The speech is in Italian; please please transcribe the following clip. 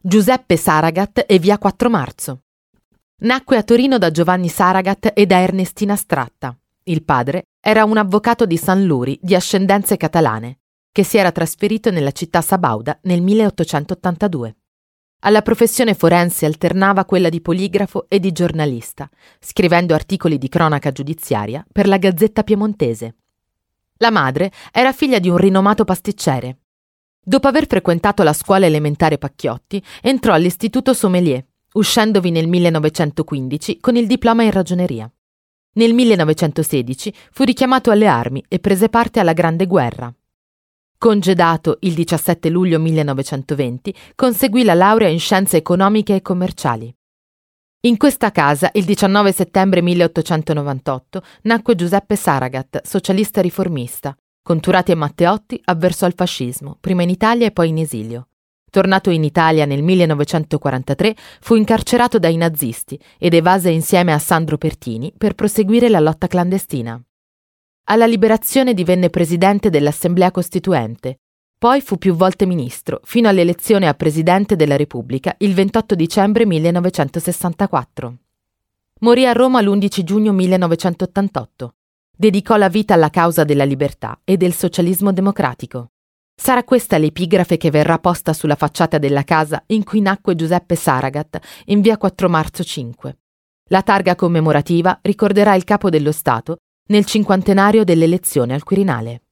Giuseppe Saragat e via 4 marzo. Nacque a Torino da Giovanni Saragat e da Ernestina Stratta. Il padre era un avvocato di San Luri di ascendenze catalane, che si era trasferito nella città sabauda nel 1882. Alla professione forense alternava quella di poligrafo e di giornalista, scrivendo articoli di cronaca giudiziaria per la Gazzetta Piemontese. La madre era figlia di un rinomato pasticcere. Dopo aver frequentato la scuola elementare Pacchiotti, entrò all'Istituto Sommelier, uscendovi nel 1915 con il diploma in ragioneria. Nel 1916 fu richiamato alle armi e prese parte alla Grande Guerra. Congedato il 17 luglio 1920, conseguì la laurea in scienze economiche e commerciali. In questa casa, il 19 settembre 1898, nacque Giuseppe Saragat, socialista riformista. Con Turati e Matteotti avversò il fascismo, prima in Italia e poi in esilio. Tornato in Italia nel 1943, fu incarcerato dai nazisti ed evase insieme a Sandro Pertini per proseguire la lotta clandestina. Alla liberazione divenne presidente dell'Assemblea Costituente. Poi fu più volte ministro, fino all'elezione a presidente della Repubblica il 28 dicembre 1964. Morì a Roma l'11 giugno 1988. Dedicò la vita alla causa della libertà e del socialismo democratico. Sarà questa l'epigrafe che verrà posta sulla facciata della casa in cui nacque Giuseppe Saragat in via 4 marzo 5. La targa commemorativa ricorderà il capo dello Stato nel cinquantenario dell'elezione al Quirinale.